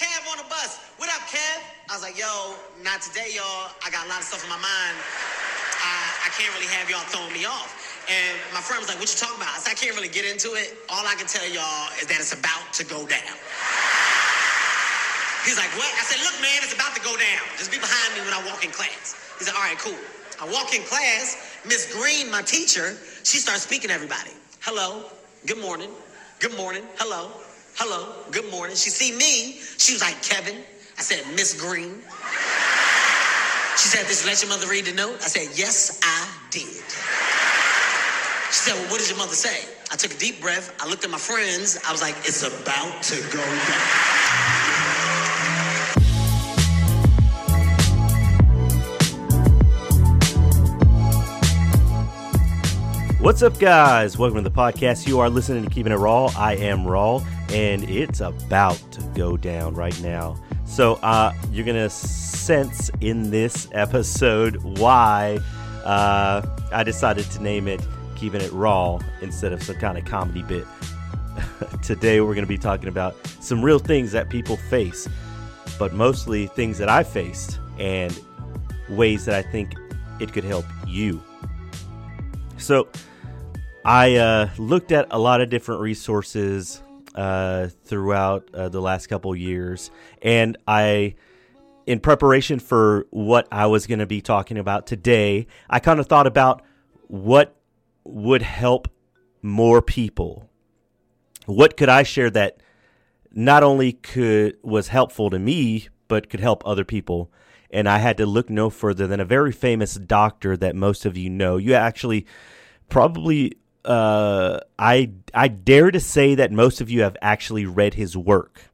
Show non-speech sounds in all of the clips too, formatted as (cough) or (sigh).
Kev on the bus. What up, Kev? I was like, yo, not today, y'all. I got a lot of stuff in my mind. I, I can't really have y'all throwing me off. And my friend was like, what you talking about? I said, I can't really get into it. All I can tell y'all is that it's about to go down. He's like, what? I said, look, man, it's about to go down. Just be behind me when I walk in class. He said, all right, cool. I walk in class. Miss Green, my teacher, she starts speaking to everybody. Hello, good morning, good morning, hello, hello, good morning. She see me, she was like, Kevin. I said, Miss Green. She said, this let your mother read the note? I said, yes, I did. She said, well, what did your mother say? I took a deep breath. I looked at my friends. I was like, it's about to go down. What's up, guys? Welcome to the podcast. You are listening to Keeping It Raw. I am Raw, and it's about to go down right now. So, uh, you're to sense in this episode why uh, I decided to name it Keeping It Raw instead of some kind of comedy bit. (laughs) Today, we're to be talking about some real things that people face, but mostly things that I faced and ways that I think it could help you. So, I uh, looked at a lot of different resources uh, throughout uh, the last couple years, and I, in preparation for what I was going to be talking about today, I kind of thought about what would help more people. What could I share that not only could was helpful to me, but could help other people? And I had to look no further than a very famous doctor that most of you know. You actually probably uh, I I dare to say that most of you have actually read his work.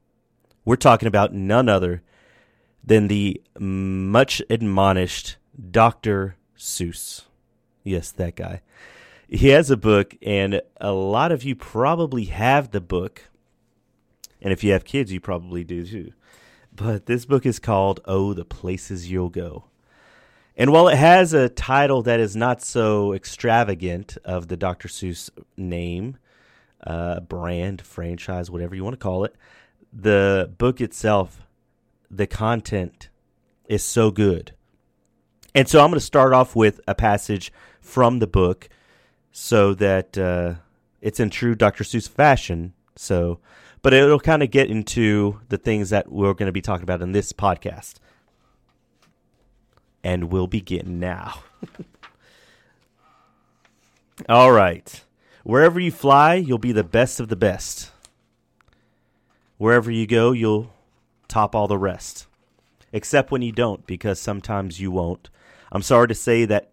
We're talking about none other than the much admonished Dr. Seuss. Yes, that guy. He has a book, and a lot of you probably have the book. And if you have kids, you probably do too. But this book is called Oh, the Places You'll Go. And while it has a title that is not so extravagant of the Dr. Seuss name, uh, brand, franchise, whatever you want to call it, the book itself, the content is so good. And so I'm going to start off with a passage from the book so that uh, it's in true Dr. Seuss fashion. So, but it'll kind of get into the things that we're going to be talking about in this podcast and we'll begin now. (laughs) All right. Wherever you fly, you'll be the best of the best. Wherever you go, you'll top all the rest. Except when you don't, because sometimes you won't. I'm sorry to say that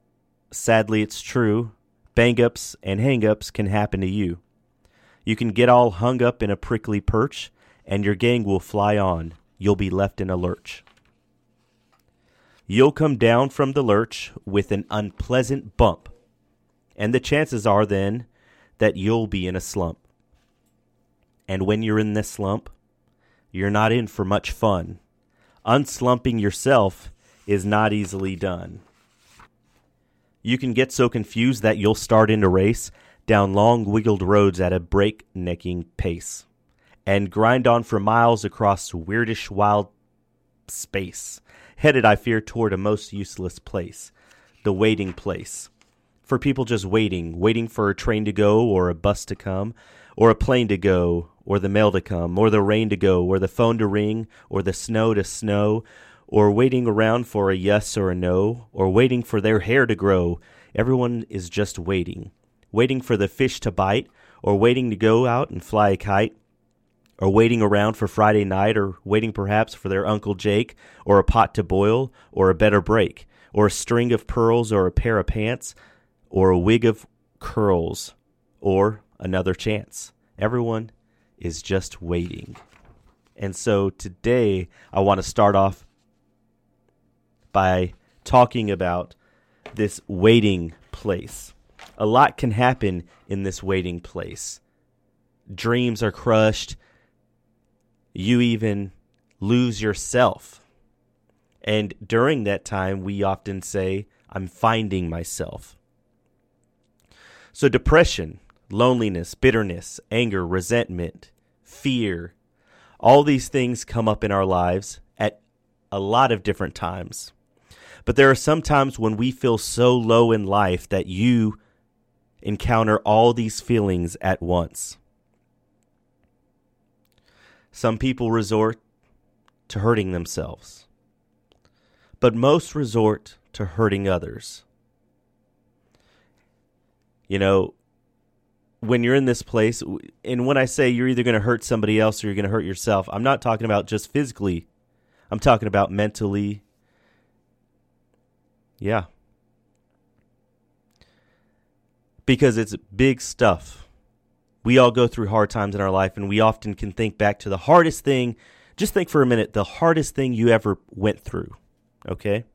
sadly it's true. Bang ups and hang ups can happen to you. You can get all hung up in a prickly perch, and your gang will fly on. You'll be left in a lurch. You'll come down from the lurch with an unpleasant bump, and the chances are then that you'll be in a slump. And when you're in this slump, you're not in for much fun. Unslumping yourself is not easily done. You can get so confused that you'll start in a race down long wiggled roads at a breaknecking pace and grind on for miles across weirdish wild space headed, I fear, toward a most useless place the waiting place. For people just waiting, waiting for a train to go, or a bus to come, or a plane to go, or the mail to come, or the rain to go, or the phone to ring, or the snow to snow, or waiting around for a yes or a no, or waiting for their hair to grow. Everyone is just waiting. Waiting for the fish to bite, or waiting to go out and fly a kite, or waiting around for Friday night, or waiting perhaps for their Uncle Jake, or a pot to boil, or a better break, or a string of pearls, or a pair of pants, or a wig of curls, or another chance. Everyone is just waiting. And so today I want to start off by talking about this waiting place. A lot can happen in this waiting place. Dreams are crushed, you even lose yourself. And during that time, we often say, I'm finding myself. So, depression, loneliness, bitterness, anger, resentment, fear All these things come up in our lives at a lot of different times. But there are some times when we feel so low in life that you encounter all these feelings at once. Some people resort to hurting themselves, but most resort to hurting others. You know, when you're in this place, and when I say you're either going to hurt somebody else or you're going to hurt yourself, I'm not talking about just physically, I'm talking about mentally. Yeah. Because it's big stuff. We all go through hard times in our life, and we often can think back to the hardest thing. Just think for a minute the hardest thing you ever went through. Okay?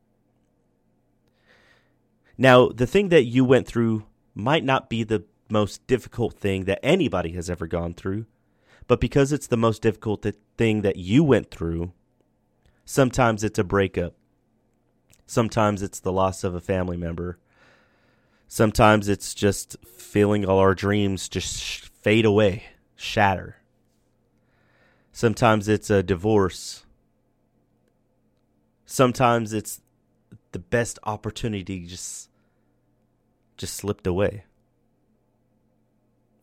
Now, the thing that you went through might not be the most difficult thing that anybody has ever gone through, but because it's the most difficult thing that you went through, sometimes it's a breakup. Sometimes it's the loss of a family member. Sometimes it's just feeling all our dreams just fade away, shatter. Sometimes it's a divorce. Sometimes it's the best opportunity just just slipped away.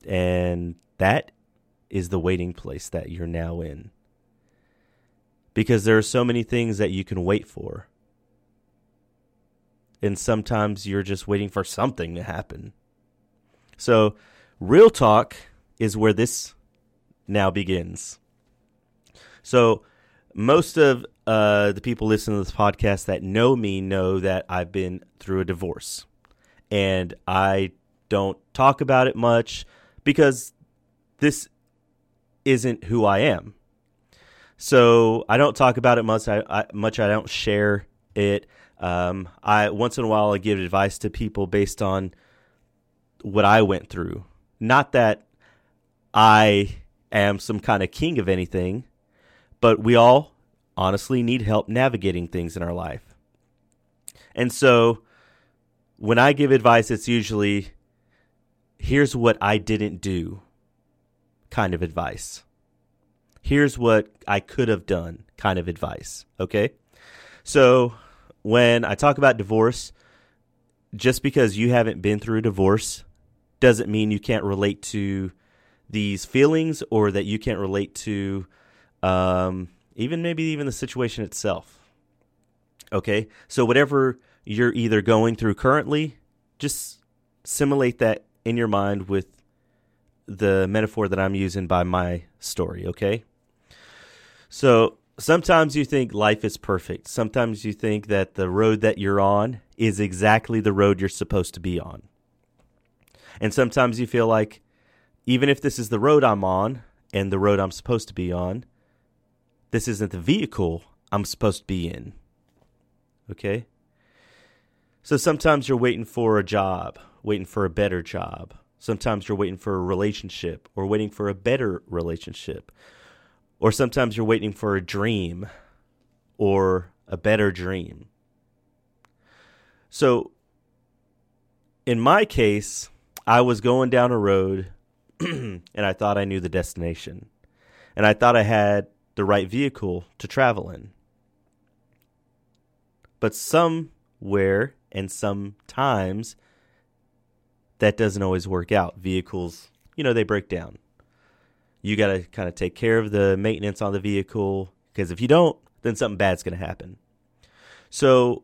And that is the waiting place that you're now in. Because there are so many things that you can wait for. And sometimes you're just waiting for something to happen. So, real talk is where this now begins. So, most of uh, the people listening to this podcast that know me know that I've been through a divorce. And I don't talk about it much because this isn't who I am. So I don't talk about it much. I, I much I don't share it. Um, I once in a while I give advice to people based on what I went through. Not that I am some kind of king of anything, but we all honestly need help navigating things in our life. And so when I give advice, it's usually here's what I didn't do kind of advice. Here's what I could have done kind of advice. Okay. So when I talk about divorce, just because you haven't been through a divorce doesn't mean you can't relate to these feelings or that you can't relate to um, even maybe even the situation itself. Okay. So whatever you're either going through currently, just simulate that in your mind with the metaphor that I'm using by my story, okay? So sometimes you think life is perfect. Sometimes you think that the road that you're on is exactly the road you're supposed to be on. And sometimes you feel like even if this is the road I'm on and the road I'm supposed to be on, this isn't the vehicle I'm supposed to be in. Okay? So sometimes you're waiting for a job, waiting for a better job. Sometimes you're waiting for a relationship or waiting for a better relationship. Or sometimes you're waiting for a dream or a better dream. So in my case, I was going down a road (clears throat) and I thought I knew the destination. And I thought I had the right vehicle to travel in. But somewhere and sometimes that doesn't always work out. Vehicles, you know, they break down. You got to kind of take care of the maintenance on the vehicle because if you don't, then something bad's going to happen. So,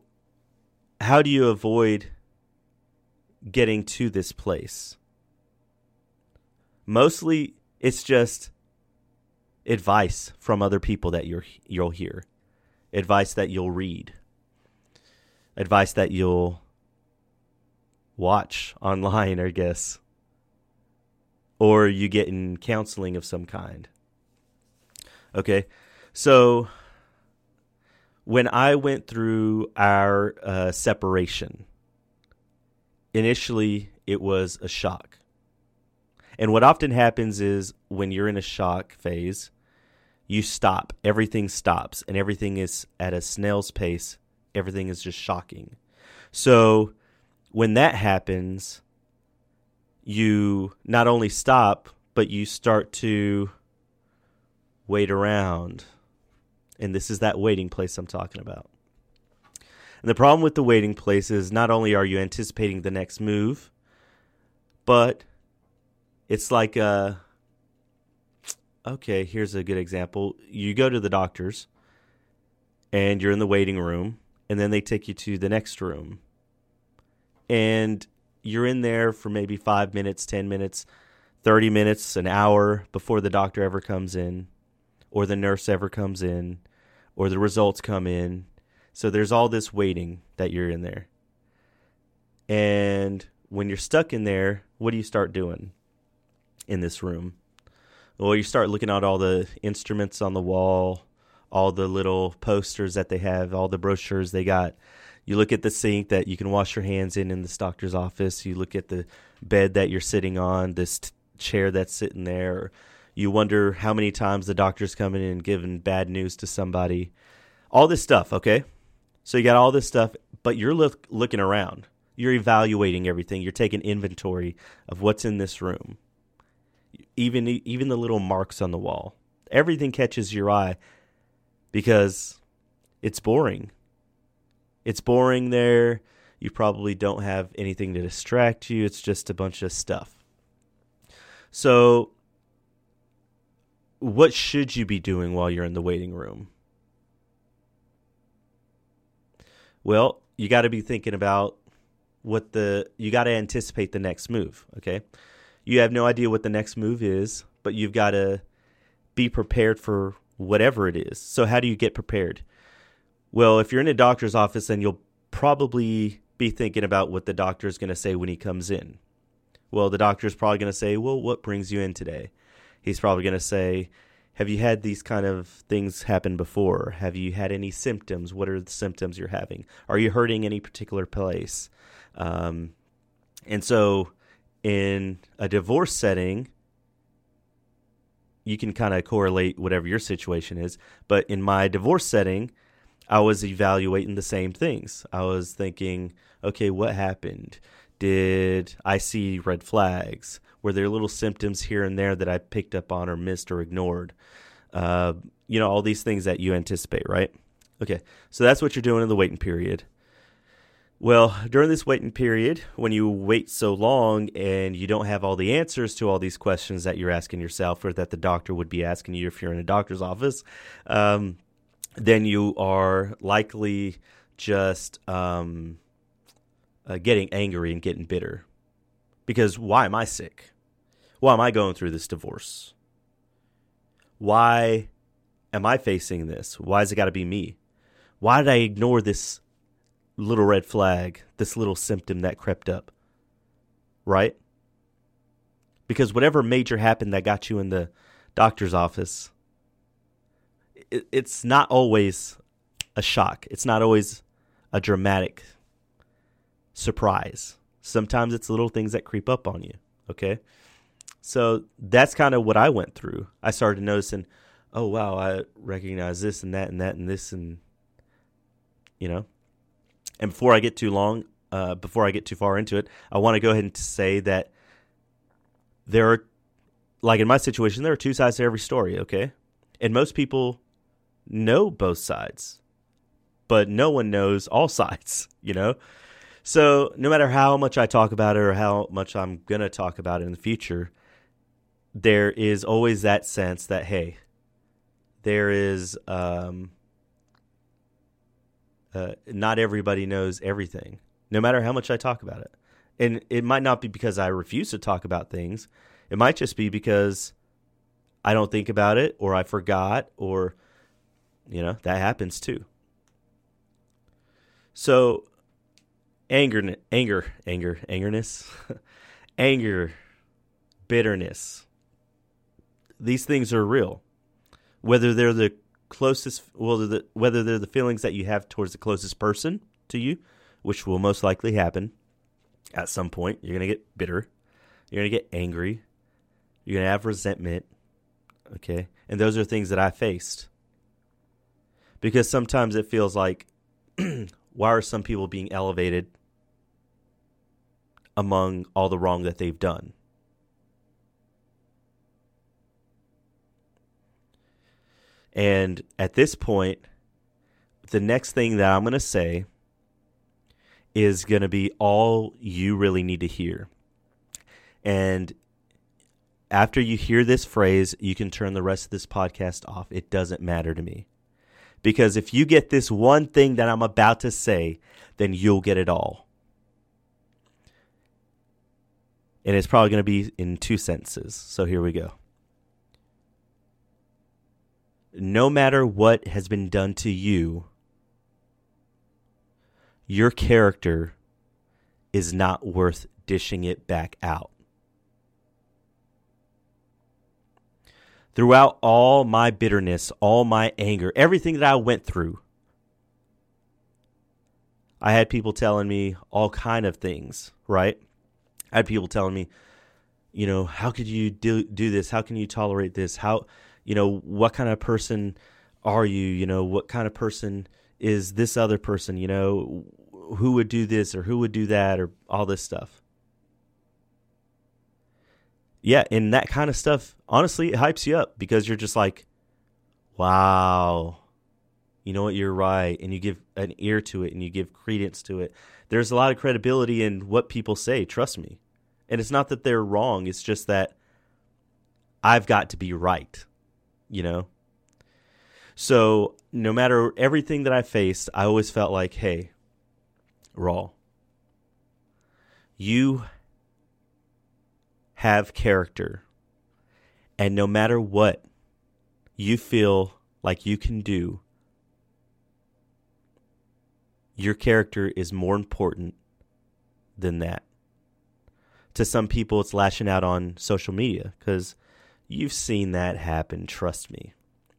how do you avoid getting to this place? Mostly it's just advice from other people that you're you'll hear. Advice that you'll read advice that you'll watch online, I guess, or you get in counseling of some kind. Okay, so when I went through our uh, separation, initially it was a shock. And what often happens is when you're in a shock phase, you stop. Everything stops, and everything is at a snail's pace everything is just shocking. So when that happens, you not only stop, but you start to wait around. And this is that waiting place I'm talking about. And the problem with the waiting place is not only are you anticipating the next move, but it's like uh okay, here's a good example. You go to the doctor's and you're in the waiting room and then they take you to the next room. And you're in there for maybe 5 minutes, 10 minutes, 30 minutes, an hour before the doctor ever comes in or the nurse ever comes in or the results come in. So there's all this waiting that you're in there. And when you're stuck in there, what do you start doing in this room? Well, you start looking at all the instruments on the wall, all the little posters that they have, all the brochures they got. You look at the sink that you can wash your hands in in this doctor's office. You look at the bed that you're sitting on, this t- chair that's sitting there. You wonder how many times the doctor's coming in and giving bad news to somebody. All this stuff, okay? So you got all this stuff, but you're look, looking around. You're evaluating everything. You're taking inventory of what's in this room. Even even the little marks on the wall. Everything catches your eye because it's boring. It's boring there. You probably don't have anything to distract you. It's just a bunch of stuff. So what should you be doing while you're in the waiting room? Well, you got to be thinking about what the you got to anticipate the next move, okay? You have no idea what the next move is, but you've got to be prepared for whatever it is. So how do you get prepared? Well, if you're in a doctor's office then you'll probably be thinking about what the doctor is going to say when he comes in. Well, the doctor is probably going to say, "Well, what brings you in today?" He's probably going to say, have you had these kind of things happen before? Have you had any symptoms? What are the symptoms you're having? Are you hurting any particular place? Um, and so, in a divorce setting, you can kind of correlate whatever your situation is. But in my divorce setting, I was evaluating the same things. I was thinking, okay, what happened? Did I see red flags? Were there little symptoms here and there that I picked up on or missed or ignored? Uh, you know, all these things that you anticipate, right? Okay, so that's what you're doing in the waiting period. Well, during this waiting period, when you wait so long and you don't have all the answers to all these questions that you're asking yourself or that the doctor would be asking you if you're in a doctor's office, um, then you are likely just um, uh, getting angry and getting bitter. Because why am I sick? Why am I going through this divorce? Why am I facing this? Why has it got to be me? Why did I ignore this little red flag, this little symptom that crept up? Right? Because whatever major happened that got you in the doctor's office, it, it's not always a shock. It's not always a dramatic surprise. Sometimes it's little things that creep up on you. Okay. So that's kind of what I went through. I started noticing, oh wow, I recognize this and that and that and this and you know. And before I get too long, uh, before I get too far into it, I want to go ahead and say that there are, like in my situation, there are two sides to every story. Okay, and most people know both sides, but no one knows all (laughs) sides. You know. So no matter how much I talk about it or how much I'm gonna talk about it in the future, there is always that sense that hey, there is um, uh, not everybody knows everything, no matter how much I talk about it. And it might not be because I refuse to talk about things. It might just be because I don't think about it or I forgot or you know, that happens too. So anger anger anger angerness (laughs) anger bitterness these things are real. Whether they're the closest, well, the, whether they're the feelings that you have towards the closest person to you, which will most likely happen at some point. You're going to get bitter. You're going to get angry. You're going to have resentment. Okay. And those are things that I faced. Because sometimes it feels like, (clears throat) why are some people being elevated among all the wrong that they've done? And at this point, the next thing that I'm going to say is going to be all you really need to hear. And after you hear this phrase, you can turn the rest of this podcast off. It doesn't matter to me. Because if you get this one thing that I'm about to say, then you'll get it all. And it's probably going to be in two sentences. So here we go. No matter what has been done to you, your character is not worth dishing it back out. Throughout all my bitterness, all my anger, everything that I went through, I had people telling me all kind of things, right? I had people telling me, you know, how could you do do this? How can you tolerate this? How, you know, what kind of person are you? You know, what kind of person is this other person? You know, who would do this or who would do that or all this stuff. Yeah, and that kind of stuff, honestly, it hypes you up because you're just like, wow, you know what, you're right. And you give an ear to it and you give credence to it. There's a lot of credibility in what people say, trust me. And it's not that they're wrong, it's just that I've got to be right, you know? So no matter everything that I faced, I always felt like, hey, Raw, you have character. And no matter what you feel like you can do, your character is more important than that. To some people, it's lashing out on social media because you've seen that happen, trust me.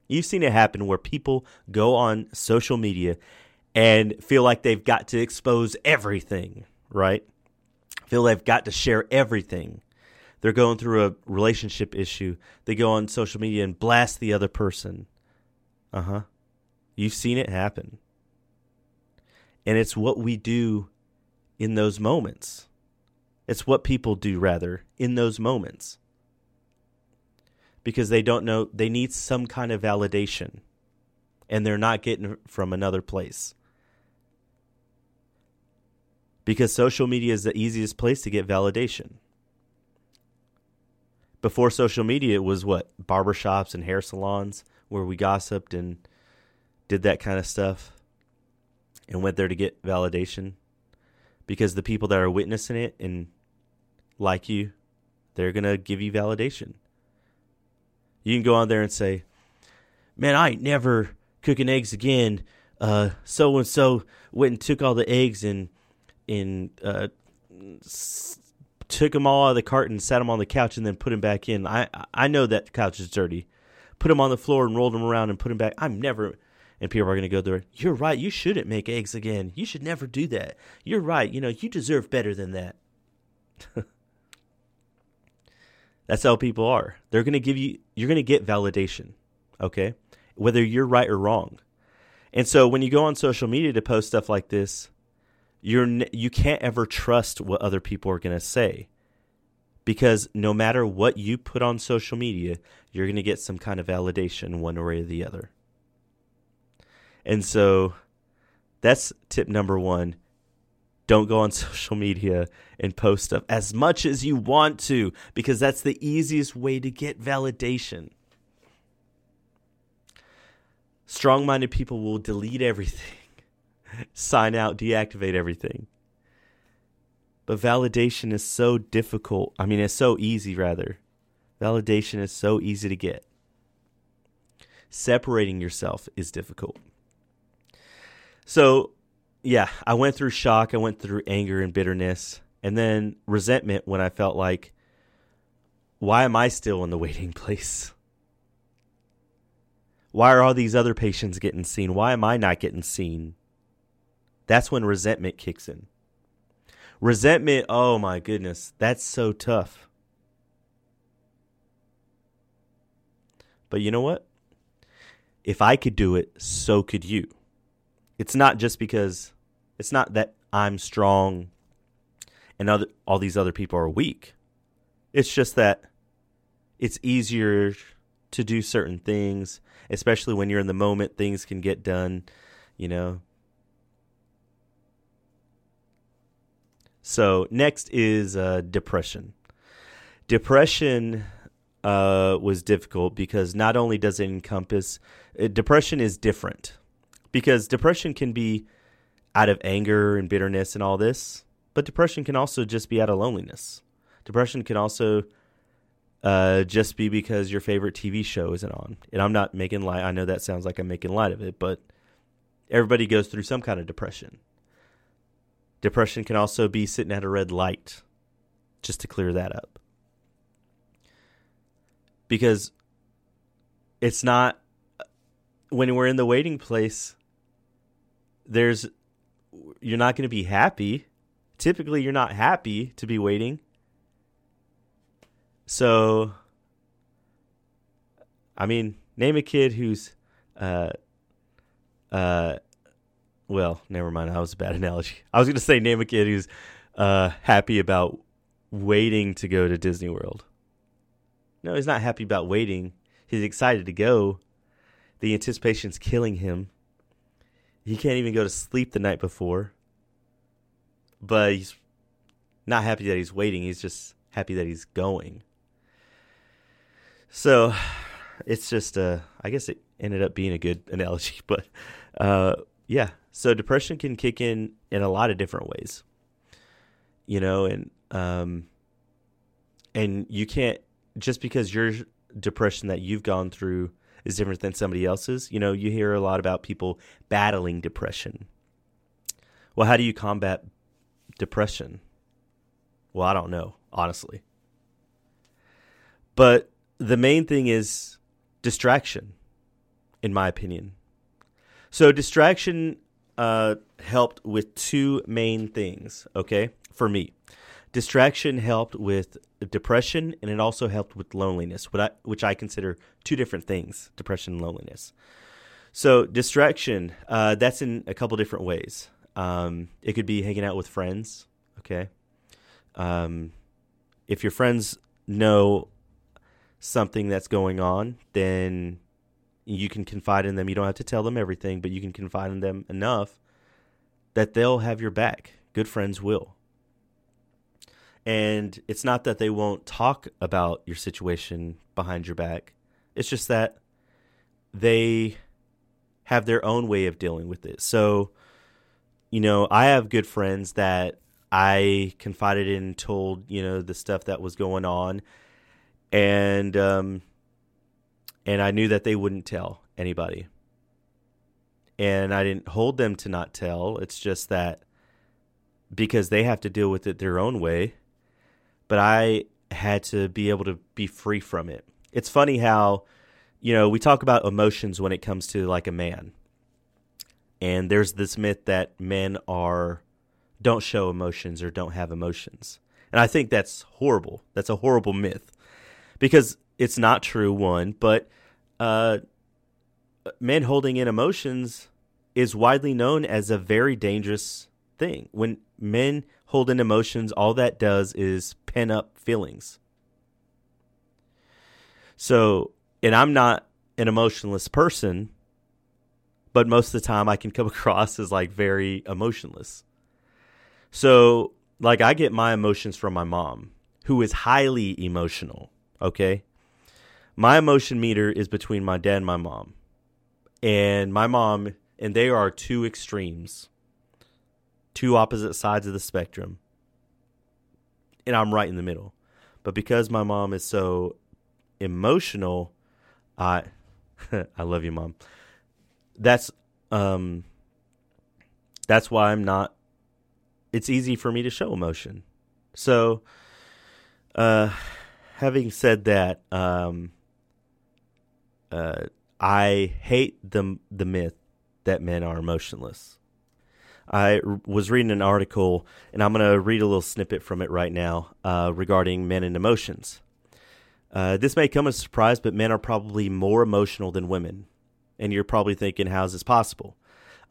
You've seen it happen where people go on social media and feel like they've got to expose everything, right? Feel they've got to share everything. They're going through a relationship issue. They go on social media and blast the other person. Uh huh. You've seen it happen. And it's what we do in those moments. It's what people do, rather, in those moments. Because they don't know, they need some kind of validation. And they're not getting it from another place because social media is the easiest place to get validation. Before social media, it was what? Barbershops and hair salons where we gossiped and did that kind of stuff and went there to get validation because the people that are witnessing it and like you, they're going to give you validation. You can go on there and say, Man, I ain't never cooking eggs again. So and so went and took all the eggs and and uh, s- took them all out of the carton, sat them on the couch, and then put them back in. I I know that couch is dirty. Put them on the floor and rolled them around and put them back. I'm never. And people are going to go there. You're right. You shouldn't make eggs again. You should never do that. You're right. You know you deserve better than that. (laughs) That's how people are. They're going to give you. You're going to get validation. Okay, whether you're right or wrong. And so when you go on social media to post stuff like this, you're you can't ever trust what other people are going to say because no matter what you put on social media you're going to get some kind of validation one way or the other and so that's tip number 1 don't go on (laughs) social media and post stuff as much as you want to because that's the easiest way to get validation strong-minded people will delete everything (laughs) sign out, deactivate everything. But validation is so difficult. I mean, it's so easy, rather. Validation is so easy to get. Separating yourself is difficult. So, yeah, I went through shock, I went through anger and bitterness, and then resentment when I felt like, why am I still in the waiting (laughs) place? Why are all these other patients getting seen? Why am I not getting seen? That's when resentment kicks in. Resentment, oh my goodness, that's so tough. But you know what? If I could do it, so could you. It's not just because it's not that I'm strong and other, all these other people are weak. It's just that it's easier to do certain things, especially when you're in the moment, things can get done, you know. So, next is uh, depression. Depression uh, was difficult because not only does it encompass, uh, depression is different because depression can be out of anger and bitterness and all this, but depression can also just be out of loneliness. Depression can also uh, just be because your favorite TV show isn't on. And I'm not making light. I know that sounds like I'm making light of it, but everybody goes through some kind of depression. Depression can also be sitting at a red light, just to clear that up. Because it's not when we're in the waiting place, there's you're not going to be happy. Typically, you're not happy to be waiting so, I mean, name a kid who's, uh, uh, well, never mind. That was a bad (laughs) analogy. I was going to say name a kid who's uh, happy about waiting to go to Disney World. No, he's not happy about waiting. He's excited to go. The anticipation's killing him. He can't even go to sleep the night before. But he's not happy that he's waiting. He's just happy that he's going. So it's just, uh, I guess it ended up being a good (laughs) analogy, but uh, yeah. So depression can kick in in a lot of different ways, you know, and um, and you can't just because your depression that you've gone through is different than somebody else's. You know, you hear a lot about people battling depression. Well, how do you combat depression? Well, I don't know, honestly. But the main thing is distraction, in my opinion. So distraction uh, helped with two main things. Okay, for me, distraction helped with depression, and it also helped with loneliness, which I, which I consider two different things: depression and loneliness. So distraction, uh, that's in a couple different ways. Um, it could be hanging out with friends. Okay, um, if your friends know something that's going on, then you can confide in them. You don't have to tell them everything, but you can confide in them enough that they'll have your back. Good friends will. And it's not that they won't talk about your situation behind your back, it's just that they have their own way of dealing with it. So, you know, I have good friends that I confided in, told, you know, the stuff that was going on and um, and I knew that they wouldn't tell anybody, and I didn't hold them to not tell. It's just that because they have to deal with it their own way, but I had to be able to be free from it. It's funny how you know we talk about emotions when it comes to like a man, and there's this myth that men are don't show emotions or don't have emotions. And I think that's horrible. That's a horrible myth because it's not true. One, but uh, men holding in emotions is widely known as a very dangerous thing. When men hold in emotions, all that does is pin up feelings. So, and I'm not an emotionless person, but most of the time I can come (laughs) across as like very emotionless. So, like, I get my emotions from my mom, who is highly emotional okay? My emotion meter is between my dad and my mom. And my mom, and they are two extremes, two opposite sides of the spectrum. And I'm right in the middle. But because my mom is so emotional, I (laughs) I love you, mom. That's um that's why I'm not it's easy for me to show emotion. So uh having said that, um, uh, I hate the the myth that men are emotionless. I was reading an article, and I'm going to read a little snippet from it right now uh, regarding men and emotions. Uh, this may come as a surprise, but men are probably more emotional than women. And you're probably thinking, how's this possible?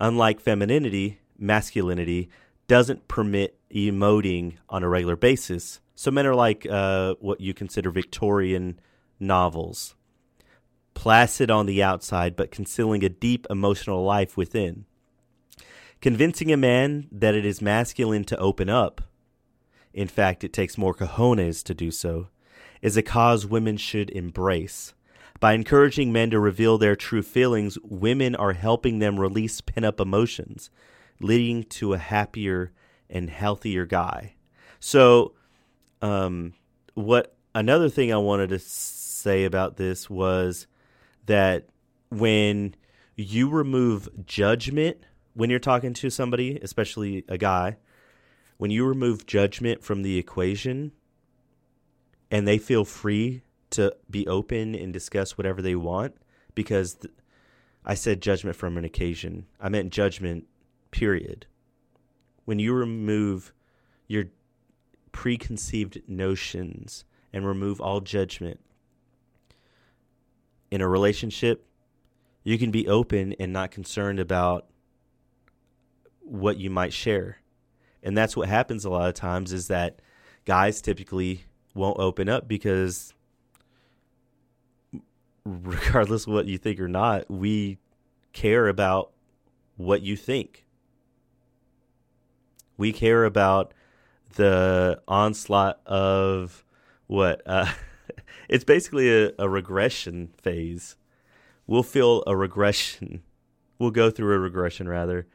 Unlike femininity, masculinity doesn't permit emoting on a regular basis. So men are like uh, what you consider Victorian novels. placid on the outside, but concealing a deep emotional life within. Convincing a man that it is masculine to open up, in fact, it takes more cojones to do so, is a cause women should embrace. By encouraging men to reveal their true feelings, women are helping them release pent up emotions, leading to a happier and healthier guy. So, um, what another thing I wanted to say about this was that when you remove judgment when you're talking to somebody, especially a guy, when you remove judgment from the equation and they feel free to be open and discuss whatever they want, because th- I said judgment from an occasion, I meant judgment, period. When you remove your preconceived notions and remove all judgment in a relationship, you can be open and not concerned about what you might share. And that's what happens a lot of times is that guys typically won't open up because regardless of what you think or not, we care about what you think. We care about the onslaught of what uh, (laughs) it's basically a, a regression phase. We'll feel a regression. We'll go through a regression rather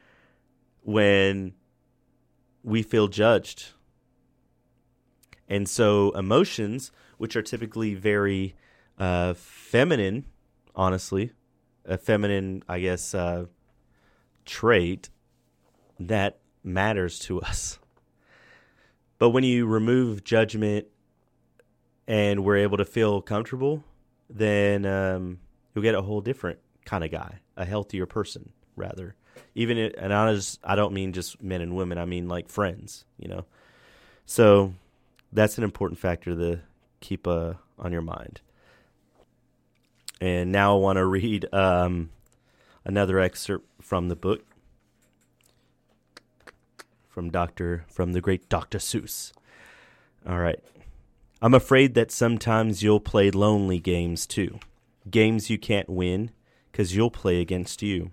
when we feel judged. And so emotions, which are typically very uh, feminine, honestly, a feminine, I guess, uh, trait that matters to us. But when you remove judgment and we're able to feel comfortable, then um, you'll get a whole different kind of guy, a healthier person, rather. Even it, and I just I don't mean just men and women. I mean like friends, you know. So that's an important factor to keep uh, on your mind. And now I want to read um, another excerpt from the book from Doctor from the great Dr. Seuss. All right. I'm afraid that sometimes you'll play lonely games too. Games you can't win cuz you'll play against you.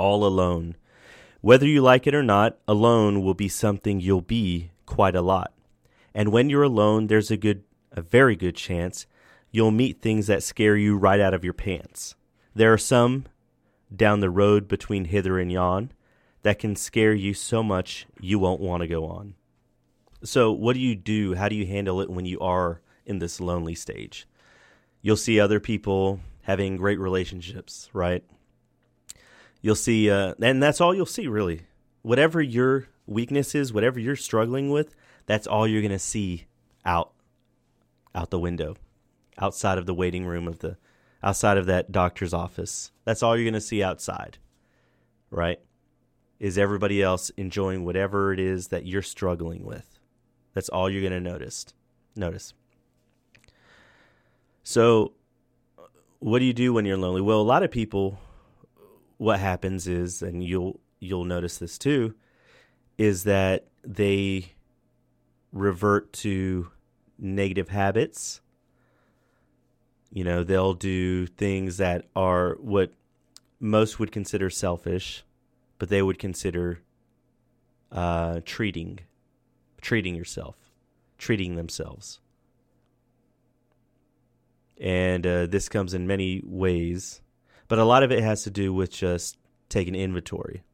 All alone. Whether you like it or not, alone will be something you'll be quite a lot. And when you're alone, there's a good a very good chance you'll meet things that scare you right out of your pants. There are some down the road between hither and yon that can scare you so much you won't want to go on. So, what do you do? How do you handle it when you are in this lonely stage? You'll see other people having great relationships, right? You'll see, uh, and that's all you'll see, really. Whatever your weakness is, whatever you're struggling with, that's all you're going to see out out the window, outside of the waiting room of the outside of that doctor's office. That's all you're going to see outside. Right? Is everybody else enjoying whatever it is that you're struggling with? That's all you're going to notice. Notice. So, what do you do when you're lonely? Well, a lot of people what happens is and you'll you'll notice this too is that they revert to negative habits. You know, they'll do things that are what most would consider selfish, but they would consider uh, treating, treating yourself, treating themselves. And uh, this comes in many ways, but a lot of it has to do with just taking inventory.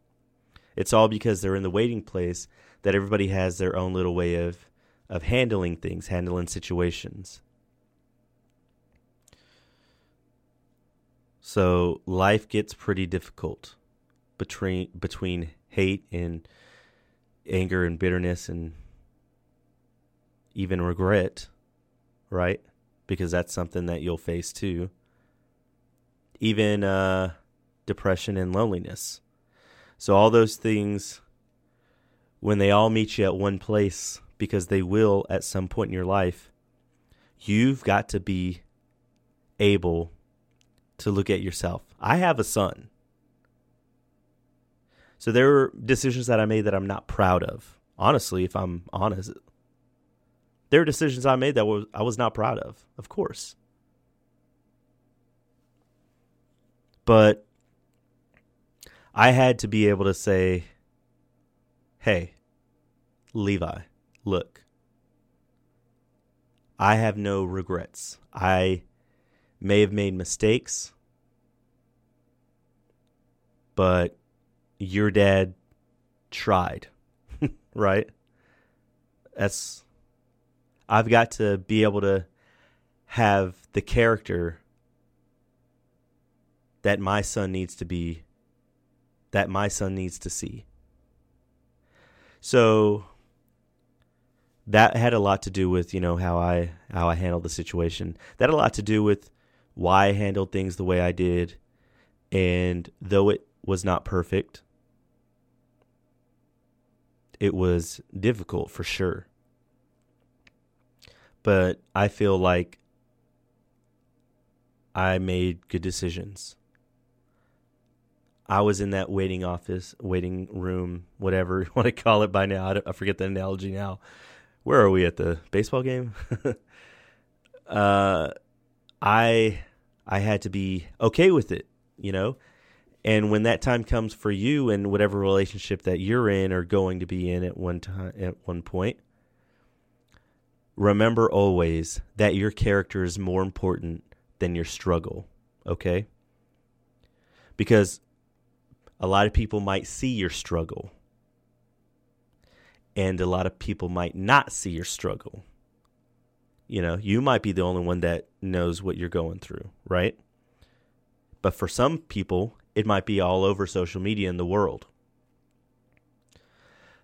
It's all because they're in the waiting place that everybody has their own little way of of handling things, handling situations. So life gets pretty difficult between between hate and anger and bitterness and even regret, right? Because that's something that you'll face too. Even uh, depression and loneliness. So all those things when they all meet you at one place because they will at some point in your life, you've got to be able to look at yourself. I have a son. So there were decisions that I made that I'm not proud of. Honestly, if I'm honest, there are decisions I made that was I was not proud of, of course. But I had to be able to say, hey, Levi, look, I have no regrets. I may have made mistakes, but your dad tried, (laughs) right? That's, I've got to be able to have the character that my son needs to be that my son needs to see. So that had a lot to do with, you know, how I how I handled the situation. That had a lot to do with why I handled things the way I did. And though it was not perfect, it was difficult for sure. But I feel like I made good decisions. I was in that waiting office, waiting room, whatever (laughs) you want to call it by now. I, I forget the analogy now. Where are we at the baseball game? (laughs) uh, I I had to be okay with it, you know. And when that time comes for you and whatever relationship that you're in or going to be in at one time at one point, remember always that your character is more important than your struggle, okay? Because a lot of people might see your struggle, and a lot of people might not see your struggle. You know, you might be the only one that knows what you're going through, right? But for some people, it might be all over social media in the world.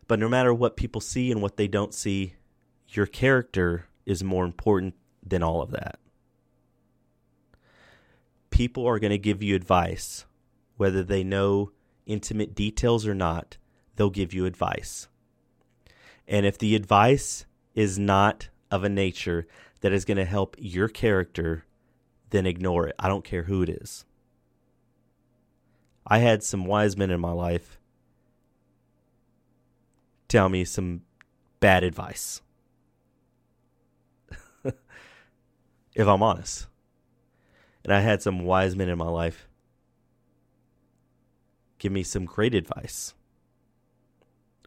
But no matter what people see and what they don't see, your character is more important than all of that. People are going to give you advice, whether they know intimate details or not, they'll give you advice. And if the advice is not of a nature that is going to help your character, then ignore it. I don't care who it is. I had some wise men in my life tell me some bad advice. (laughs) if I'm honest. And I had some wise men in my life give me some great advice.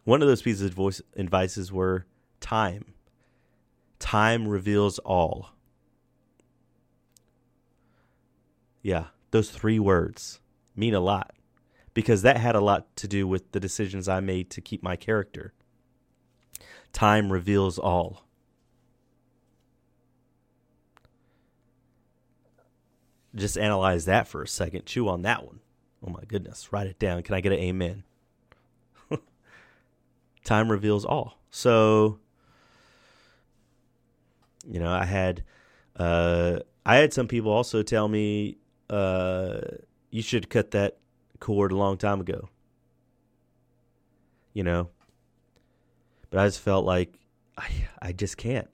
One of those pieces of voice advices were time. Time reveals all. Yeah, those three words mean a lot because that had a lot to do with the decisions I made to keep my character. Time reveals all. Just analyze that for a second. Chew on that one. Oh my goodness. Write it down. Can I get an amen? (laughs) Time reveals all. So, you know, I had uh I had some people also tell me uh you should cut that cord a long time ago. You know. But I just felt like I I just can't.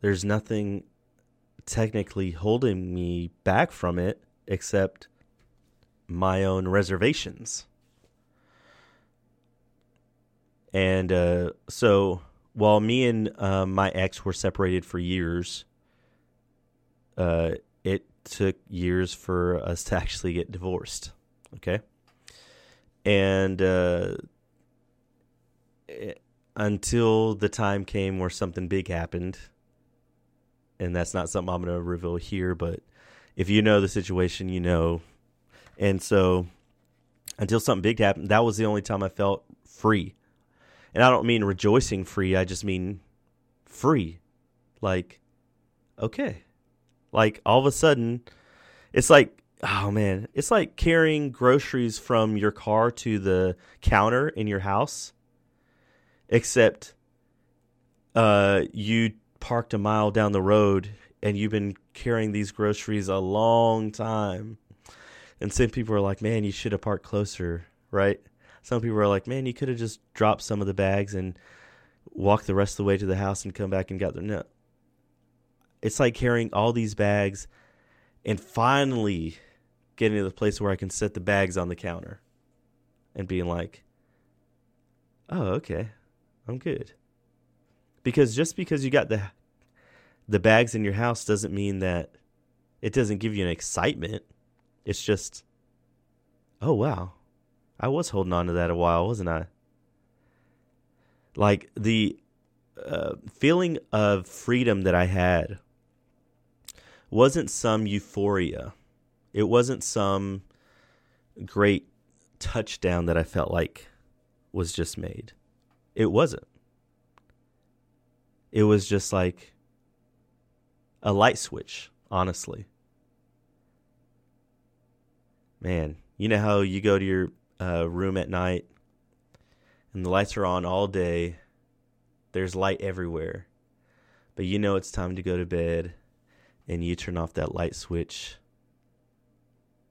There's nothing technically holding me back from it except my own reservations. And uh, so while me and uh, my ex were separated for years, uh, it took years for us to actually get divorced. Okay. And uh, it, until the time came where something big happened, and that's not something I'm going to reveal here, but if you know the situation, you know. And so until something big happened, that was the only time I felt free. And I don't mean rejoicing free, I just mean free. Like, okay. Like all of a sudden, it's like, oh man, it's like carrying groceries from your car to the counter in your house, except uh, you parked a mile down the road and you've been carrying these groceries a long time. And some people are like, man, you should have parked closer, right? Some people are like, man, you could have just dropped some of the bags and walked the rest of the way to the house and come back and got them. No. It's like carrying all these bags and finally getting to the place where I can set the bags on the counter and being like, oh, okay, I'm good. Because just because you got the the bags in your house doesn't mean that It doesn't give you an excitement. It's just, oh wow, I was holding on to that a while, wasn't I? Like the uh, feeling of freedom that I had wasn't some euphoria. It wasn't some great touchdown that I felt like was just made. It wasn't. It was just like a light switch, honestly. Man, you know how you go to your uh, room at night and the lights are on all day, there's light everywhere, but you know it's time to go to bed and you turn off that light switch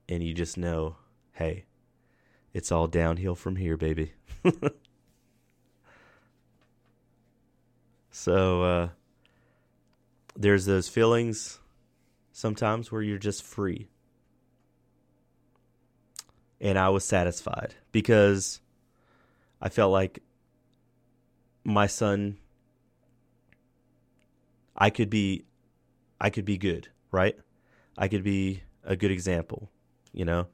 and you just know, hey, it's all downhill from here, baby. (laughs) so uh, there's those feelings sometimes where you're just free. And I was satisfied because I felt like my son I could be I could be good, right? I could be a good example, you know?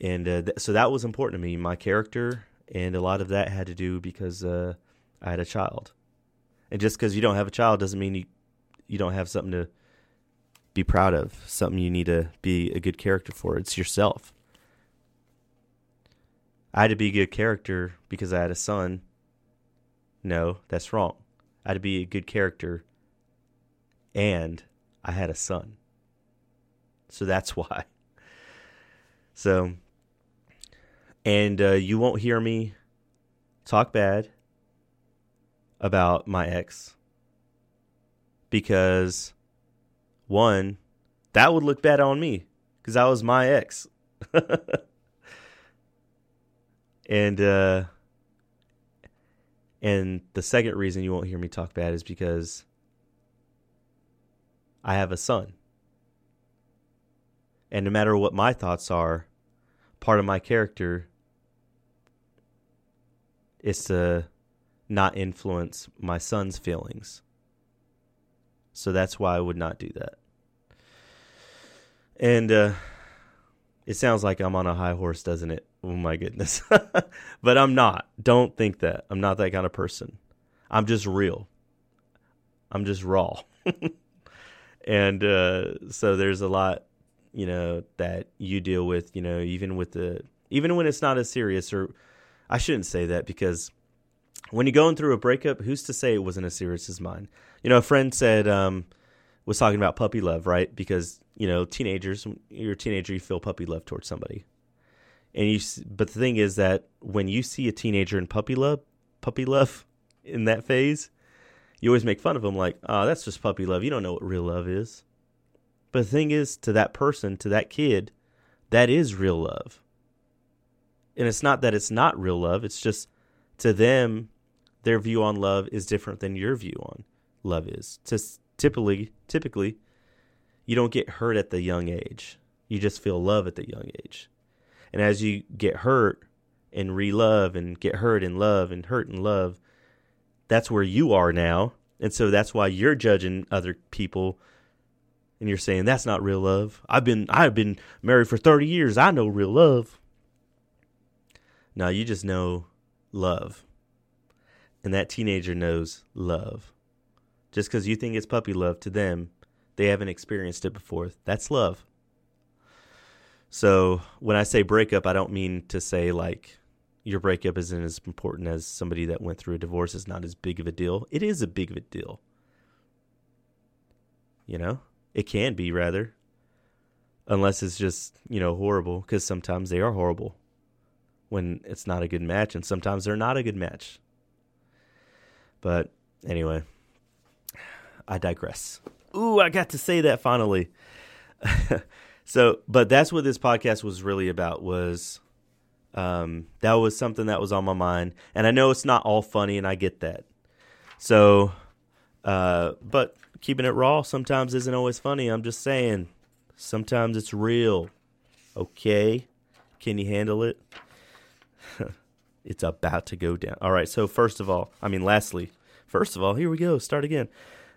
And uh, th- so that was important to me, my character, and a lot of that had to do because uh, I had a child. And just because you don't have a child doesn't mean you you don't have something to be proud of, something you need to be a good character for. It's yourself. I had to be a good character because I had a son. No, that's wrong. I had to be a good character and I had a son. So that's (laughs) why. So, and uh, you won't hear me talk bad about my ex because one, that would look bad on me because that was my ex. (laughs) and uh and the second reason you won't hear me talk bad is because I have a son. And no matter what my thoughts are, part of my character is to not influence my son's feelings. So that's why I would not do that. And uh, it sounds like I'm on a high horse, doesn't it? Oh my goodness. (laughs) but I'm not. Don't think that. I'm not that kind of person. I'm just real. I'm just raw. (laughs) and uh, so there's a lot you know that you deal with you know even with the even when it's not as serious or i shouldn't say that because when you're going through a breakup who's to say it wasn't as serious as mine you know a friend said um was talking about puppy love right because you know teenagers you're a teenager you feel puppy love towards somebody and you but the thing is that when you see a teenager in puppy love puppy love (laughs) in that phase you always make fun of them like, oh, that's just puppy love. You don't know what real love is. But the thing is, to that person, to that kid, that is real love. And it's not that it's not real love, it's just to them, their view on love is different than your view on love is. Typically, typically, you don't get hurt at the young age. You just feel love at the young age. And as you get hurt and re love and get hurt and love and hurt and love, that's where you are now. And so that's why you're judging other people and you're saying that's not real love. I've been I've been married for 30 years. I know real love. Now you just know love. And that teenager knows love. Just cuz you think it's puppy love to them, they haven't experienced it before. That's love. So, when I say breakup, I don't mean to say like your breakup isn't as important as somebody that went through a divorce is not as big of a deal. It is a big of a deal. You know, it can be rather, unless it's just you know horrible because sometimes they are horrible when it's not a good match, and sometimes they're not a good match. But anyway, I digress. Ooh, I got to say that finally. (laughs) so, but that's what this podcast was really about was um, that was something that was on my mind, and I know it's not all funny, and I get that. So, uh, but keeping it raw sometimes isn't always funny. I'm just saying, sometimes it's real. Okay, can you handle it? (laughs) it's about to go down. All right. So first of all, I mean, lastly, first of all, here we go. Start again.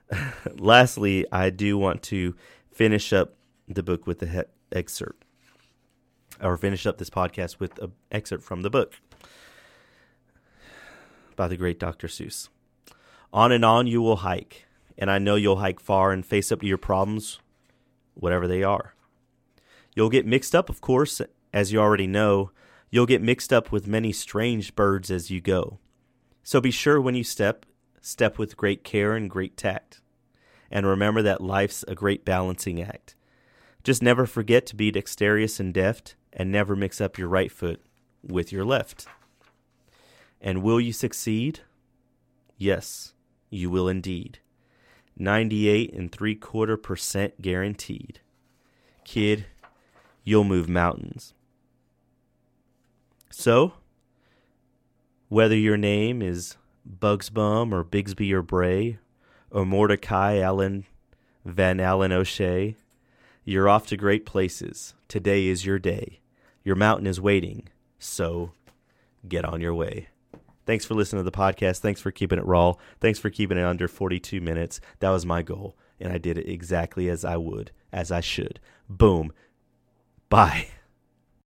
(laughs) lastly, I do want to finish up the book with the he- excerpt, or finish up this podcast with an excerpt from the book by the great Dr. Seuss. On and on you will hike, and I know you'll hike far and face up to your problems, whatever they are. You'll get mixed up, of course, as you already know. You'll get mixed up with many strange birds as you go. So be sure when you step, step with great care and great tact. And remember that life's a great balancing act. Just never forget to be dexterous and deft, and never mix up your right foot with your left. And will you succeed? Yes, you will indeed. 98 and three quarter percent guaranteed. Kid, you'll move mountains. So, whether your name is Buxbaum or Bixby or Bray or Mordecai Allen Van Allen O'Shea, you're off to great places. Today is your day. Your mountain is waiting. So, get on your way. Thanks for listening to the podcast. Thanks for keeping it raw. Thanks for keeping it under 42 minutes. That was my goal, and I did it exactly as I would, as I should. Boom. Bye.